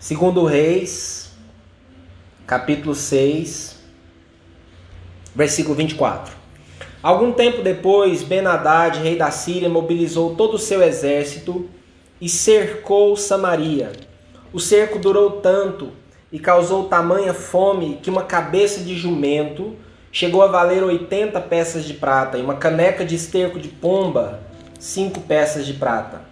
Segundo Reis, capítulo 6, versículo 24. Algum tempo depois, Ben-Hadad, rei da Síria, mobilizou todo o seu exército e cercou Samaria. O cerco durou tanto e causou tamanha fome que uma cabeça de jumento chegou a valer 80 peças de prata e uma caneca de esterco de pomba, 5 peças de prata.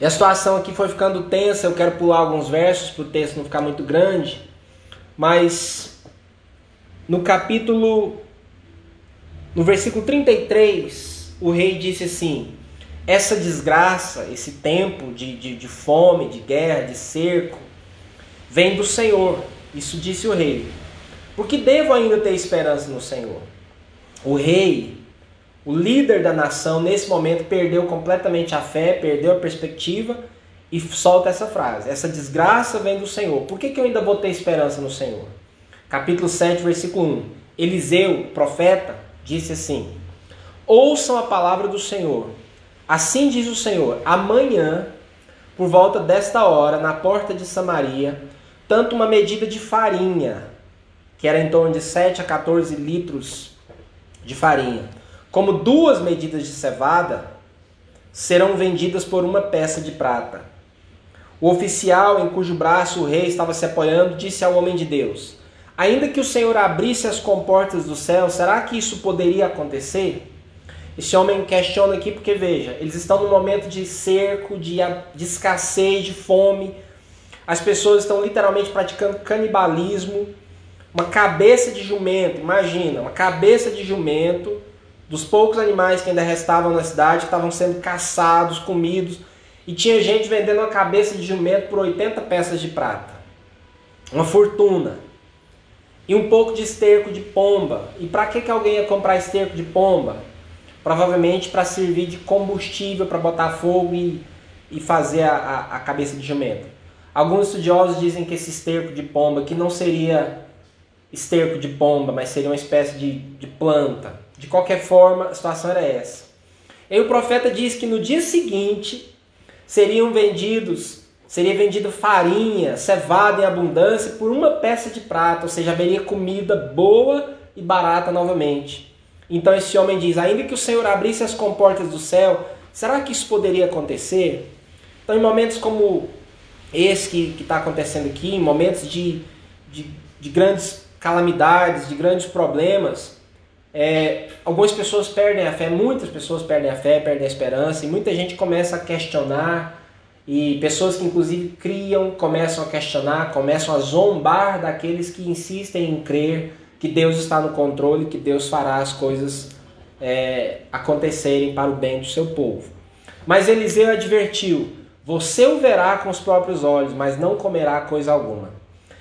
E a situação aqui foi ficando tensa, eu quero pular alguns versos para o texto não ficar muito grande, mas no capítulo, no versículo 33, o rei disse assim: essa desgraça, esse tempo de, de, de fome, de guerra, de cerco, vem do Senhor. Isso disse o rei. Porque devo ainda ter esperança no Senhor. O rei o líder da nação, nesse momento, perdeu completamente a fé, perdeu a perspectiva e solta essa frase: Essa desgraça vem do Senhor. Por que, que eu ainda vou ter esperança no Senhor? Capítulo 7, versículo 1. Eliseu, profeta, disse assim: Ouçam a palavra do Senhor. Assim diz o Senhor: Amanhã, por volta desta hora, na porta de Samaria, tanto uma medida de farinha, que era em torno de 7 a 14 litros de farinha, como duas medidas de cevada serão vendidas por uma peça de prata. O oficial em cujo braço o rei estava se apoiando disse ao homem de Deus: Ainda que o Senhor abrisse as comportas do céu, será que isso poderia acontecer? Esse homem questiona aqui porque, veja, eles estão num momento de cerco, de, de escassez, de fome. As pessoas estão literalmente praticando canibalismo. Uma cabeça de jumento, imagina, uma cabeça de jumento dos poucos animais que ainda restavam na cidade, estavam sendo caçados, comidos, e tinha gente vendendo uma cabeça de jumento por 80 peças de prata. Uma fortuna. E um pouco de esterco de pomba. E para que, que alguém ia comprar esterco de pomba? Provavelmente para servir de combustível para botar fogo e, e fazer a, a, a cabeça de jumento. Alguns estudiosos dizem que esse esterco de pomba que não seria esterco de pomba, mas seria uma espécie de, de planta de qualquer forma, a situação era essa. E o profeta diz que no dia seguinte seriam vendidos, seria vendido farinha, cevada em abundância por uma peça de prata, ou seja, haveria comida boa e barata novamente. Então esse homem diz: ainda que o Senhor abrisse as comportas do céu, será que isso poderia acontecer? Então, em momentos como esse que está acontecendo aqui, em momentos de, de, de grandes calamidades, de grandes problemas, é, algumas pessoas perdem a fé, muitas pessoas perdem a fé, perdem a esperança, e muita gente começa a questionar, e pessoas que inclusive criam começam a questionar, começam a zombar daqueles que insistem em crer que Deus está no controle, que Deus fará as coisas é, acontecerem para o bem do seu povo. Mas Eliseu advertiu: Você o verá com os próprios olhos, mas não comerá coisa alguma.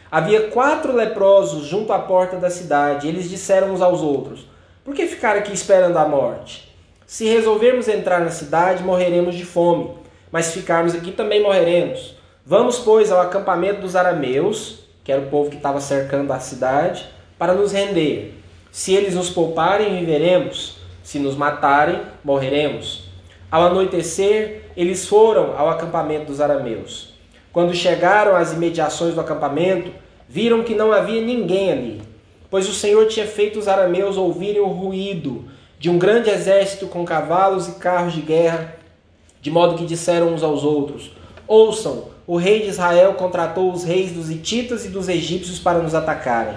Havia quatro leprosos junto à porta da cidade, eles disseram uns aos outros: por que ficar aqui esperando a morte? Se resolvermos entrar na cidade, morreremos de fome, mas se ficarmos aqui também morreremos. Vamos, pois, ao acampamento dos arameus, que era o povo que estava cercando a cidade, para nos render. Se eles nos pouparem, viveremos. Se nos matarem, morreremos. Ao anoitecer, eles foram ao acampamento dos arameus. Quando chegaram às imediações do acampamento, viram que não havia ninguém ali pois o Senhor tinha feito os arameus ouvirem o ruído de um grande exército com cavalos e carros de guerra, de modo que disseram uns aos outros: Ouçam, o rei de Israel contratou os reis dos hititas e dos egípcios para nos atacarem.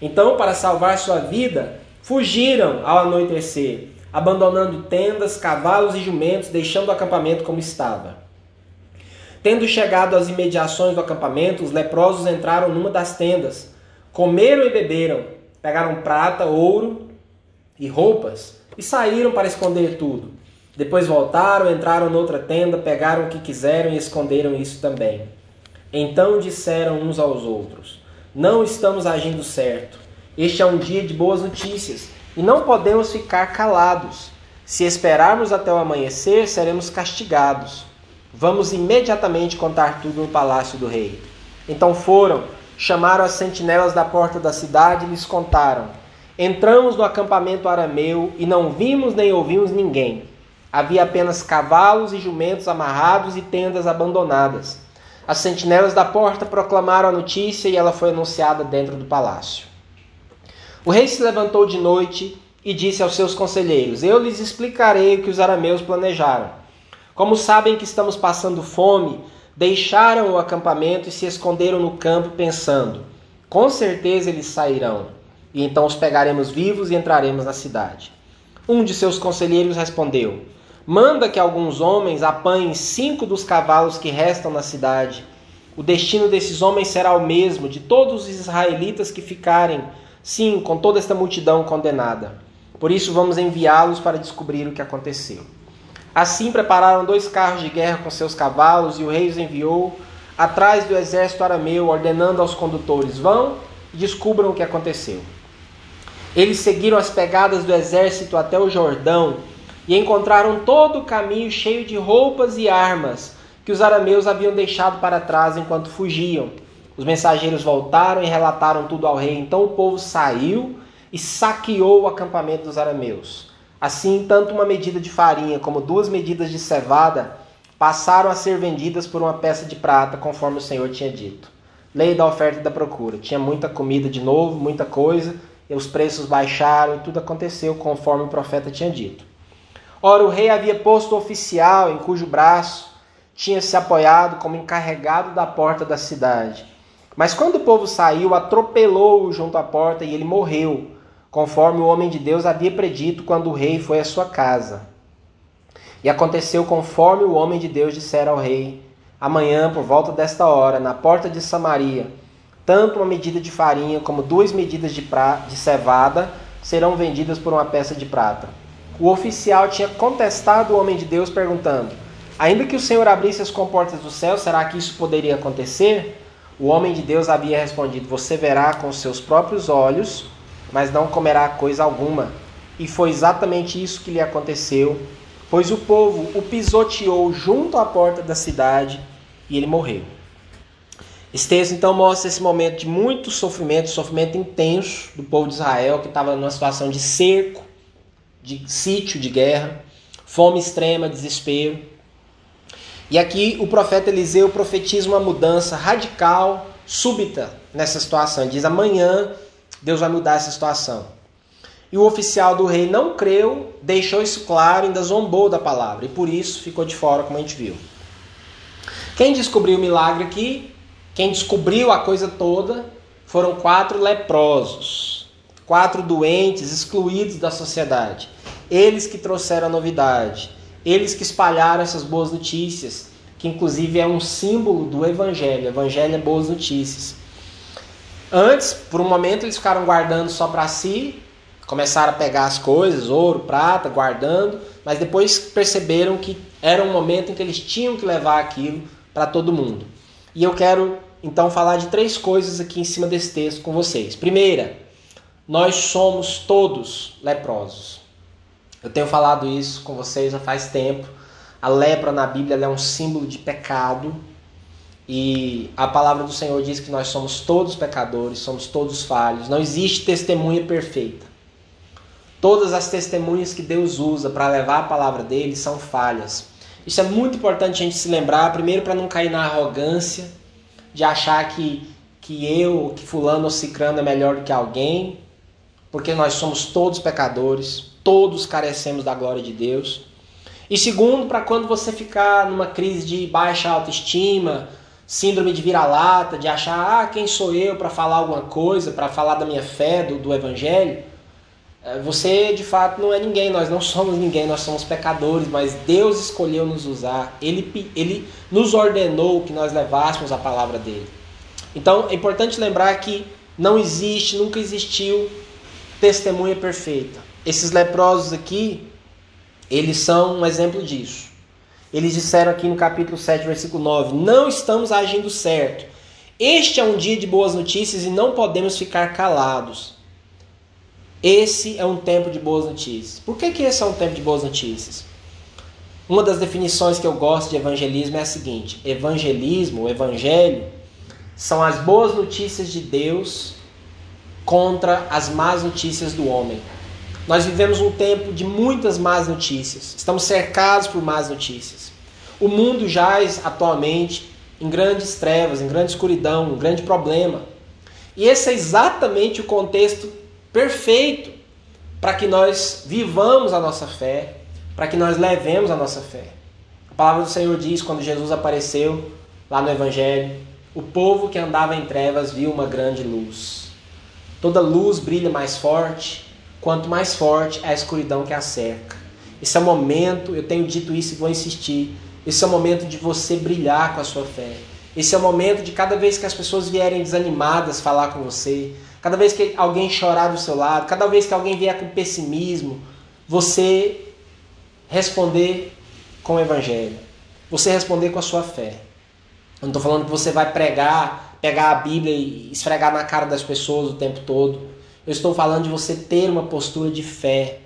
Então, para salvar sua vida, fugiram ao anoitecer, abandonando tendas, cavalos e jumentos, deixando o acampamento como estava. Tendo chegado às imediações do acampamento, os leprosos entraram numa das tendas Comeram e beberam, pegaram prata, ouro e roupas e saíram para esconder tudo. Depois voltaram, entraram noutra tenda, pegaram o que quiseram e esconderam isso também. Então disseram uns aos outros: Não estamos agindo certo. Este é um dia de boas notícias e não podemos ficar calados. Se esperarmos até o amanhecer, seremos castigados. Vamos imediatamente contar tudo no palácio do rei. Então foram chamaram as sentinelas da porta da cidade e lhes contaram: Entramos no acampamento arameu e não vimos nem ouvimos ninguém. Havia apenas cavalos e jumentos amarrados e tendas abandonadas. As sentinelas da porta proclamaram a notícia e ela foi anunciada dentro do palácio. O rei se levantou de noite e disse aos seus conselheiros: Eu lhes explicarei o que os arameus planejaram. Como sabem que estamos passando fome, deixaram o acampamento e se esconderam no campo, pensando: Com certeza eles sairão, e então os pegaremos vivos e entraremos na cidade. Um de seus conselheiros respondeu: Manda que alguns homens apanhem cinco dos cavalos que restam na cidade. O destino desses homens será o mesmo de todos os israelitas que ficarem, sim, com toda esta multidão condenada. Por isso vamos enviá-los para descobrir o que aconteceu. Assim prepararam dois carros de guerra com seus cavalos, e o rei os enviou atrás do exército arameu, ordenando aos condutores: Vão e descubram o que aconteceu. Eles seguiram as pegadas do exército até o Jordão e encontraram todo o caminho cheio de roupas e armas que os arameus haviam deixado para trás enquanto fugiam. Os mensageiros voltaram e relataram tudo ao rei. Então o povo saiu e saqueou o acampamento dos arameus. Assim, tanto uma medida de farinha como duas medidas de cevada passaram a ser vendidas por uma peça de prata, conforme o Senhor tinha dito. Lei da oferta e da procura. Tinha muita comida de novo, muita coisa, e os preços baixaram, e tudo aconteceu conforme o profeta tinha dito. Ora, o rei havia posto o oficial em cujo braço tinha se apoiado como encarregado da porta da cidade. Mas quando o povo saiu, atropelou-o junto à porta e ele morreu, conforme o homem de Deus havia predito quando o rei foi à sua casa. E aconteceu conforme o homem de Deus dissera ao rei: Amanhã, por volta desta hora, na porta de Samaria, tanto uma medida de farinha como duas medidas de, pra... de cevada serão vendidas por uma peça de prata o oficial tinha contestado o homem de Deus, perguntando: Ainda que o Senhor abrisse as comportas do céu, será que isso poderia acontecer? O homem de Deus havia respondido: Você verá com seus próprios olhos, mas não comerá coisa alguma. E foi exatamente isso que lhe aconteceu, pois o povo o pisoteou junto à porta da cidade e ele morreu. Esse texto então mostra esse momento de muito sofrimento, sofrimento intenso do povo de Israel, que estava numa situação de cerco, de sítio de guerra, fome extrema, desespero. E aqui o profeta Eliseu profetiza uma mudança radical, súbita nessa situação. Diz: amanhã Deus vai mudar essa situação. E o oficial do rei não creu, deixou isso claro, ainda zombou da palavra. E por isso ficou de fora, como a gente viu. Quem descobriu o milagre aqui, quem descobriu a coisa toda, foram quatro leprosos quatro doentes excluídos da sociedade. Eles que trouxeram a novidade, eles que espalharam essas boas notícias, que inclusive é um símbolo do evangelho. Evangelho é boas notícias. Antes, por um momento, eles ficaram guardando só para si, começaram a pegar as coisas, ouro, prata, guardando, mas depois perceberam que era um momento em que eles tinham que levar aquilo para todo mundo. E eu quero então falar de três coisas aqui em cima desse texto com vocês. Primeira, nós somos todos leprosos. Eu tenho falado isso com vocês já faz tempo. A lepra na Bíblia é um símbolo de pecado. E a palavra do Senhor diz que nós somos todos pecadores, somos todos falhos. Não existe testemunha perfeita. Todas as testemunhas que Deus usa para levar a palavra dele são falhas. Isso é muito importante a gente se lembrar, primeiro para não cair na arrogância de achar que, que eu, que fulano ou cicrano é melhor do que alguém, porque nós somos todos pecadores, todos carecemos da glória de Deus. E segundo, para quando você ficar numa crise de baixa autoestima, síndrome de vira-lata, de achar, ah, quem sou eu para falar alguma coisa, para falar da minha fé, do, do evangelho, eh, você de fato não é ninguém, nós não somos ninguém, nós somos pecadores, mas Deus escolheu nos usar, Ele, Ele nos ordenou que nós levássemos a palavra dele. Então é importante lembrar que não existe, nunca existiu testemunha perfeita. Esses leprosos aqui, eles são um exemplo disso. Eles disseram aqui no capítulo 7, versículo 9: Não estamos agindo certo. Este é um dia de boas notícias e não podemos ficar calados. Esse é um tempo de boas notícias. Por que, que esse é um tempo de boas notícias? Uma das definições que eu gosto de evangelismo é a seguinte: evangelismo, o evangelho, são as boas notícias de Deus contra as más notícias do homem. Nós vivemos um tempo de muitas más notícias. Estamos cercados por más notícias. O mundo jaz atualmente em grandes trevas, em grande escuridão, um grande problema. E esse é exatamente o contexto perfeito para que nós vivamos a nossa fé, para que nós levemos a nossa fé. A palavra do Senhor diz quando Jesus apareceu lá no Evangelho: o povo que andava em trevas viu uma grande luz. Toda luz brilha mais forte, quanto mais forte é a escuridão que a cerca. Esse é o momento, eu tenho dito isso e vou insistir. Esse é o momento de você brilhar com a sua fé. Esse é o momento de cada vez que as pessoas vierem desanimadas falar com você, cada vez que alguém chorar do seu lado, cada vez que alguém vier com pessimismo, você responder com o Evangelho. Você responder com a sua fé. Eu não estou falando que você vai pregar, pegar a Bíblia e esfregar na cara das pessoas o tempo todo. Eu estou falando de você ter uma postura de fé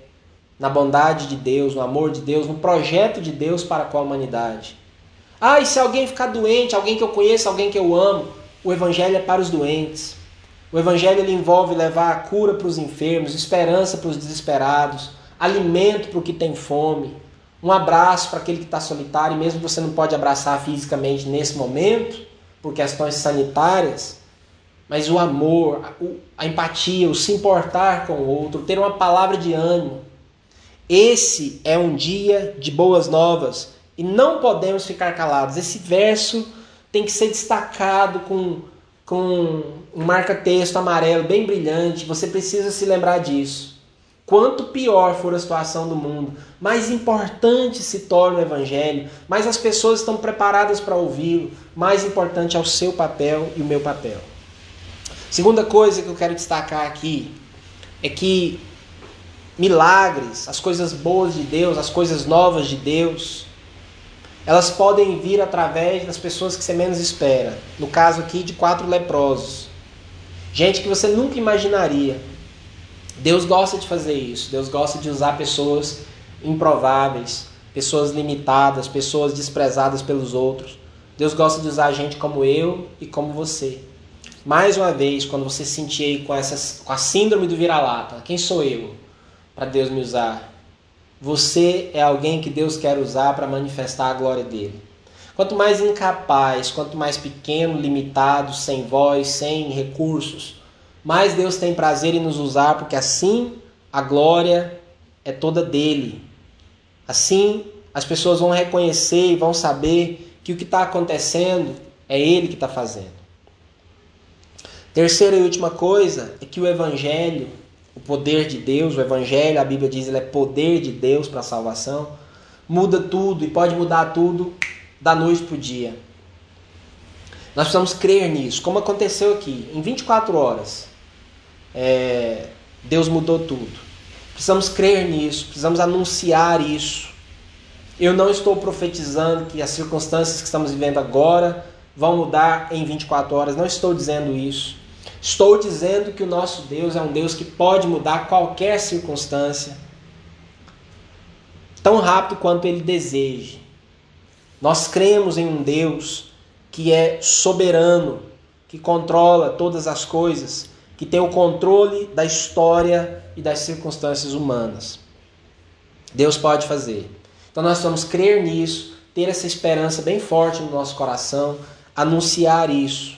na bondade de Deus, no amor de Deus, no projeto de Deus para com a humanidade. Ah, e se alguém ficar doente, alguém que eu conheço, alguém que eu amo, o Evangelho é para os doentes. O Evangelho ele envolve levar a cura para os enfermos, esperança para os desesperados, alimento para o que tem fome, um abraço para aquele que está solitário, mesmo que você não pode abraçar fisicamente nesse momento, por questões sanitárias, mas o amor, a empatia, o se importar com o outro, ter uma palavra de ânimo. Esse é um dia de boas novas e não podemos ficar calados. Esse verso tem que ser destacado com, com um marca-texto amarelo bem brilhante. Você precisa se lembrar disso. Quanto pior for a situação do mundo, mais importante se torna o Evangelho, mais as pessoas estão preparadas para ouvi-lo, mais importante é o seu papel e o meu papel. Segunda coisa que eu quero destacar aqui é que milagres, as coisas boas de Deus, as coisas novas de Deus, elas podem vir através das pessoas que você menos espera. No caso aqui de quatro leprosos. Gente que você nunca imaginaria. Deus gosta de fazer isso. Deus gosta de usar pessoas improváveis, pessoas limitadas, pessoas desprezadas pelos outros. Deus gosta de usar gente como eu e como você. Mais uma vez, quando você sentir aí com, essas, com a síndrome do vira-lata, quem sou eu para Deus me usar? Você é alguém que Deus quer usar para manifestar a glória dele. Quanto mais incapaz, quanto mais pequeno, limitado, sem voz, sem recursos, mais Deus tem prazer em nos usar, porque assim a glória é toda dele. Assim as pessoas vão reconhecer e vão saber que o que está acontecendo é ele que está fazendo. Terceira e última coisa é que o Evangelho o poder de Deus, o Evangelho, a Bíblia diz, ele é poder de Deus para a salvação, muda tudo e pode mudar tudo da noite para o dia. Nós precisamos crer nisso, como aconteceu aqui. Em 24 horas, é, Deus mudou tudo. Precisamos crer nisso, precisamos anunciar isso. Eu não estou profetizando que as circunstâncias que estamos vivendo agora vão mudar em 24 horas, não estou dizendo isso. Estou dizendo que o nosso Deus é um Deus que pode mudar qualquer circunstância tão rápido quanto ele deseje. Nós cremos em um Deus que é soberano, que controla todas as coisas, que tem o controle da história e das circunstâncias humanas. Deus pode fazer. Então nós vamos crer nisso, ter essa esperança bem forte no nosso coração, anunciar isso.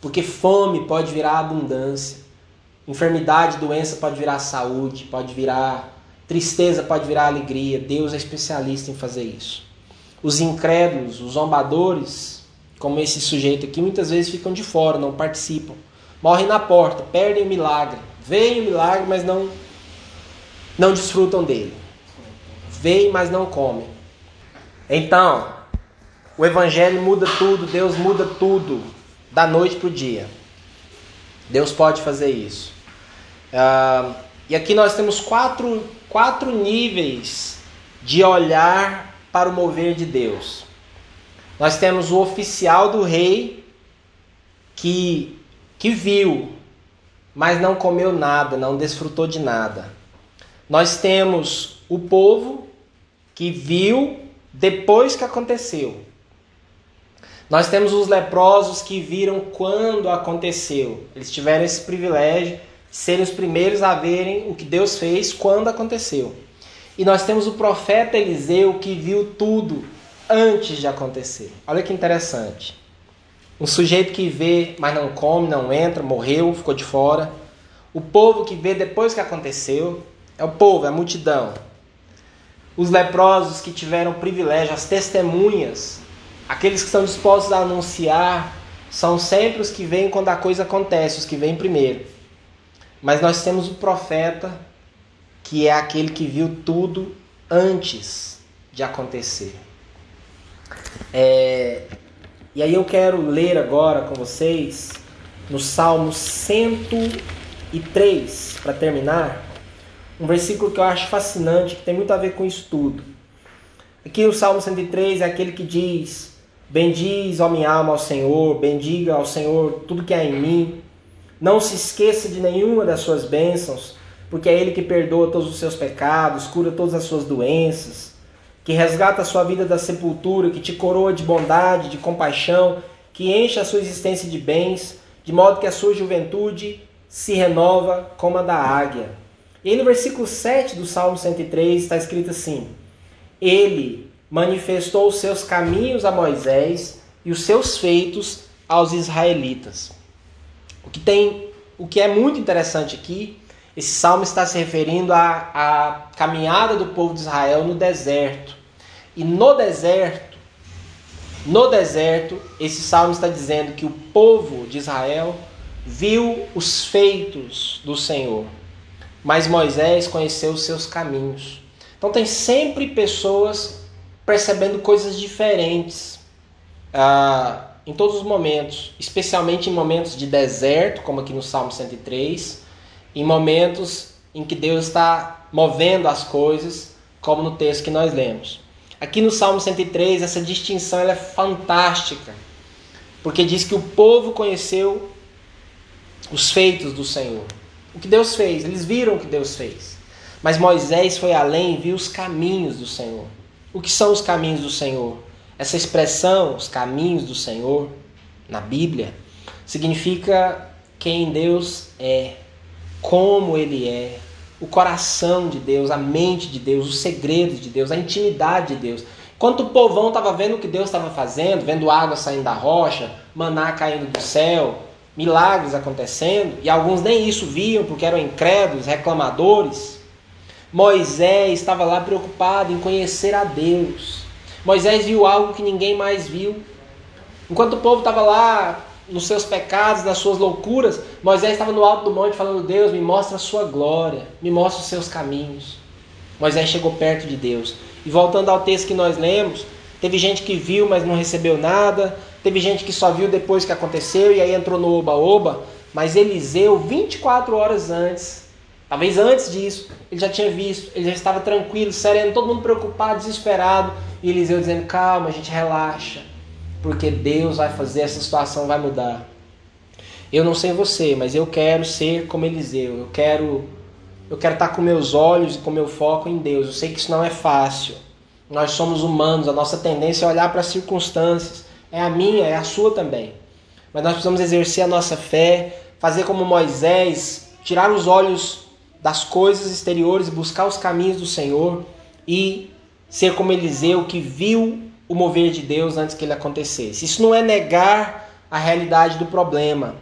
Porque fome pode virar abundância, enfermidade, doença pode virar saúde, pode virar tristeza, pode virar alegria. Deus é especialista em fazer isso. Os incrédulos, os zombadores, como esse sujeito aqui, muitas vezes ficam de fora, não participam. Morrem na porta, perdem o milagre. Veem o milagre, mas não, não desfrutam dele. Veem, mas não comem. Então, o Evangelho muda tudo, Deus muda tudo da noite para o dia. Deus pode fazer isso. Uh, e aqui nós temos quatro, quatro níveis de olhar para o mover de Deus. Nós temos o oficial do rei que, que viu, mas não comeu nada, não desfrutou de nada. Nós temos o povo que viu depois que aconteceu, nós temos os leprosos que viram quando aconteceu. Eles tiveram esse privilégio de serem os primeiros a verem o que Deus fez quando aconteceu. E nós temos o profeta Eliseu que viu tudo antes de acontecer. Olha que interessante. Um sujeito que vê, mas não come, não entra, morreu, ficou de fora. O povo que vê depois que aconteceu é o povo, é a multidão. Os leprosos que tiveram privilégio, as testemunhas, aqueles que estão dispostos a anunciar, são sempre os que vêm quando a coisa acontece, os que vêm primeiro. Mas nós temos o profeta, que é aquele que viu tudo antes de acontecer. É, e aí eu quero ler agora com vocês no Salmo 103, para terminar, um versículo que eu acho fascinante, que tem muito a ver com isso tudo. Aqui o Salmo 103 é aquele que diz: Bendiz, ó minha alma, ao Senhor, bendiga ao Senhor tudo que há em mim. Não se esqueça de nenhuma das suas bênçãos, porque é Ele que perdoa todos os seus pecados, cura todas as suas doenças, que resgata a sua vida da sepultura, que te coroa de bondade, de compaixão, que enche a sua existência de bens, de modo que a sua juventude se renova como a da águia. E aí no versículo 7 do Salmo 103 está escrito assim: Ele manifestou os seus caminhos a Moisés e os seus feitos aos israelitas. O que tem, o que é muito interessante aqui, esse salmo está se referindo à, à caminhada do povo de Israel no deserto. E no deserto, no deserto, esse salmo está dizendo que o povo de Israel viu os feitos do Senhor, mas Moisés conheceu os seus caminhos. Então tem sempre pessoas percebendo coisas diferentes. Ah, em todos os momentos, especialmente em momentos de deserto, como aqui no Salmo 103, em momentos em que Deus está movendo as coisas, como no texto que nós lemos. Aqui no Salmo 103, essa distinção é fantástica, porque diz que o povo conheceu os feitos do Senhor. O que Deus fez, eles viram o que Deus fez. Mas Moisés foi além e viu os caminhos do Senhor. O que são os caminhos do Senhor? Essa expressão, os caminhos do Senhor, na Bíblia, significa quem Deus é, como Ele é, o coração de Deus, a mente de Deus, os segredos de Deus, a intimidade de Deus. Enquanto o povão estava vendo o que Deus estava fazendo, vendo água saindo da rocha, maná caindo do céu, milagres acontecendo, e alguns nem isso viam porque eram incrédulos, reclamadores, Moisés estava lá preocupado em conhecer a Deus. Moisés viu algo que ninguém mais viu. Enquanto o povo estava lá nos seus pecados, nas suas loucuras, Moisés estava no alto do monte falando: Deus, me mostra a sua glória, me mostra os seus caminhos. Moisés chegou perto de Deus. E voltando ao texto que nós lemos, teve gente que viu, mas não recebeu nada. Teve gente que só viu depois que aconteceu e aí entrou no oba-oba. Mas Eliseu, 24 horas antes, talvez antes disso, ele já tinha visto, ele já estava tranquilo, sereno, todo mundo preocupado, desesperado. E Eliseu dizendo: calma, a gente relaxa, porque Deus vai fazer, essa situação vai mudar. Eu não sei você, mas eu quero ser como Eliseu. Eu quero, eu quero estar com meus olhos e com meu foco em Deus. Eu sei que isso não é fácil. Nós somos humanos, a nossa tendência é olhar para as circunstâncias. É a minha, é a sua também. Mas nós precisamos exercer a nossa fé, fazer como Moisés, tirar os olhos das coisas exteriores buscar os caminhos do Senhor e ser como Eliseu que viu o mover de Deus antes que ele acontecesse. Isso não é negar a realidade do problema.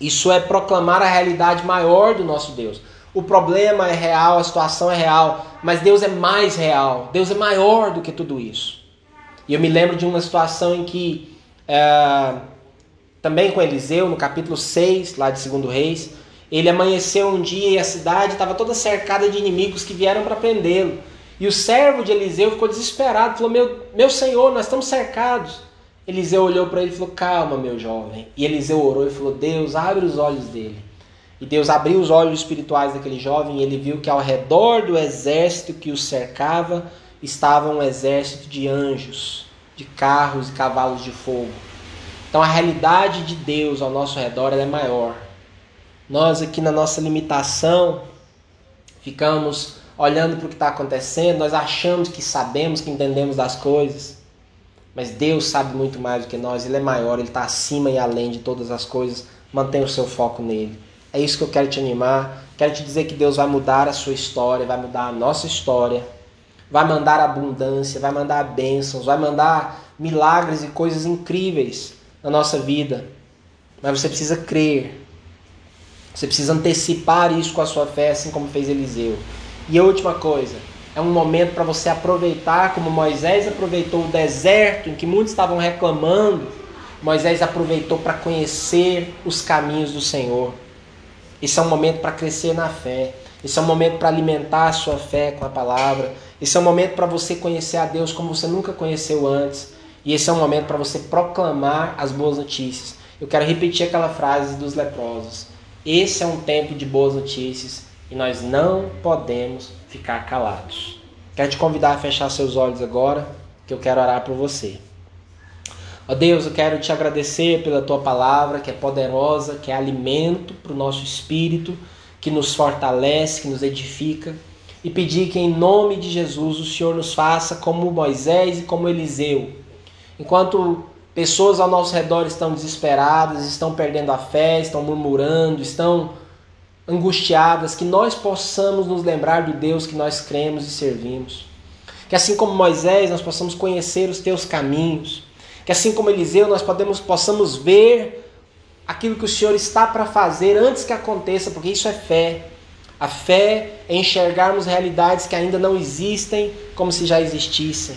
Isso é proclamar a realidade maior do nosso Deus. O problema é real, a situação é real, mas Deus é mais real. Deus é maior do que tudo isso. E eu me lembro de uma situação em que, é, também com Eliseu, no capítulo 6, lá de 2 Reis, ele amanheceu um dia e a cidade estava toda cercada de inimigos que vieram para prendê-lo. E o servo de Eliseu ficou desesperado, falou: meu, meu senhor, nós estamos cercados. Eliseu olhou para ele e falou: Calma, meu jovem. E Eliseu orou e falou: Deus, abre os olhos dele. E Deus abriu os olhos espirituais daquele jovem e ele viu que ao redor do exército que o cercava estava um exército de anjos, de carros e cavalos de fogo. Então a realidade de Deus ao nosso redor é maior. Nós aqui na nossa limitação ficamos olhando para o que está acontecendo, nós achamos que sabemos, que entendemos das coisas. Mas Deus sabe muito mais do que nós, Ele é maior, Ele está acima e além de todas as coisas. Mantenha o seu foco nele. É isso que eu quero te animar. Quero te dizer que Deus vai mudar a sua história, vai mudar a nossa história. vai mandar abundância, vai mandar bênçãos, vai mandar milagres e coisas incríveis na nossa vida. Mas você precisa crer. Você precisa antecipar isso com a sua fé, assim como fez Eliseu. E a última coisa, é um momento para você aproveitar, como Moisés aproveitou o deserto, em que muitos estavam reclamando. Moisés aproveitou para conhecer os caminhos do Senhor. Esse é um momento para crescer na fé. Esse é um momento para alimentar a sua fé com a palavra. Esse é um momento para você conhecer a Deus como você nunca conheceu antes. E esse é um momento para você proclamar as boas notícias. Eu quero repetir aquela frase dos leprosos. Esse é um tempo de boas notícias e nós não podemos ficar calados. Quero te convidar a fechar seus olhos agora, que eu quero orar por você. Ó Deus, eu quero te agradecer pela tua palavra, que é poderosa, que é alimento para o nosso espírito, que nos fortalece, que nos edifica, e pedir que em nome de Jesus o Senhor nos faça como Moisés e como Eliseu. Enquanto pessoas ao nosso redor estão desesperadas, estão perdendo a fé, estão murmurando, estão angustiadas, que nós possamos nos lembrar do Deus que nós cremos e servimos. Que assim como Moisés, nós possamos conhecer os teus caminhos que assim como Eliseu, nós podemos, possamos ver aquilo que o Senhor está para fazer antes que aconteça, porque isso é fé. A fé é enxergarmos realidades que ainda não existem como se já existissem.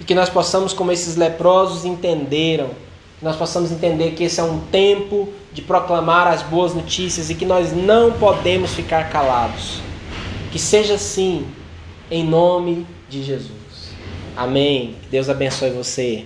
E que nós possamos, como esses leprosos entenderam, que nós possamos entender que esse é um tempo de proclamar as boas notícias e que nós não podemos ficar calados. Que seja assim, em nome de Jesus. Amém. Que Deus abençoe você.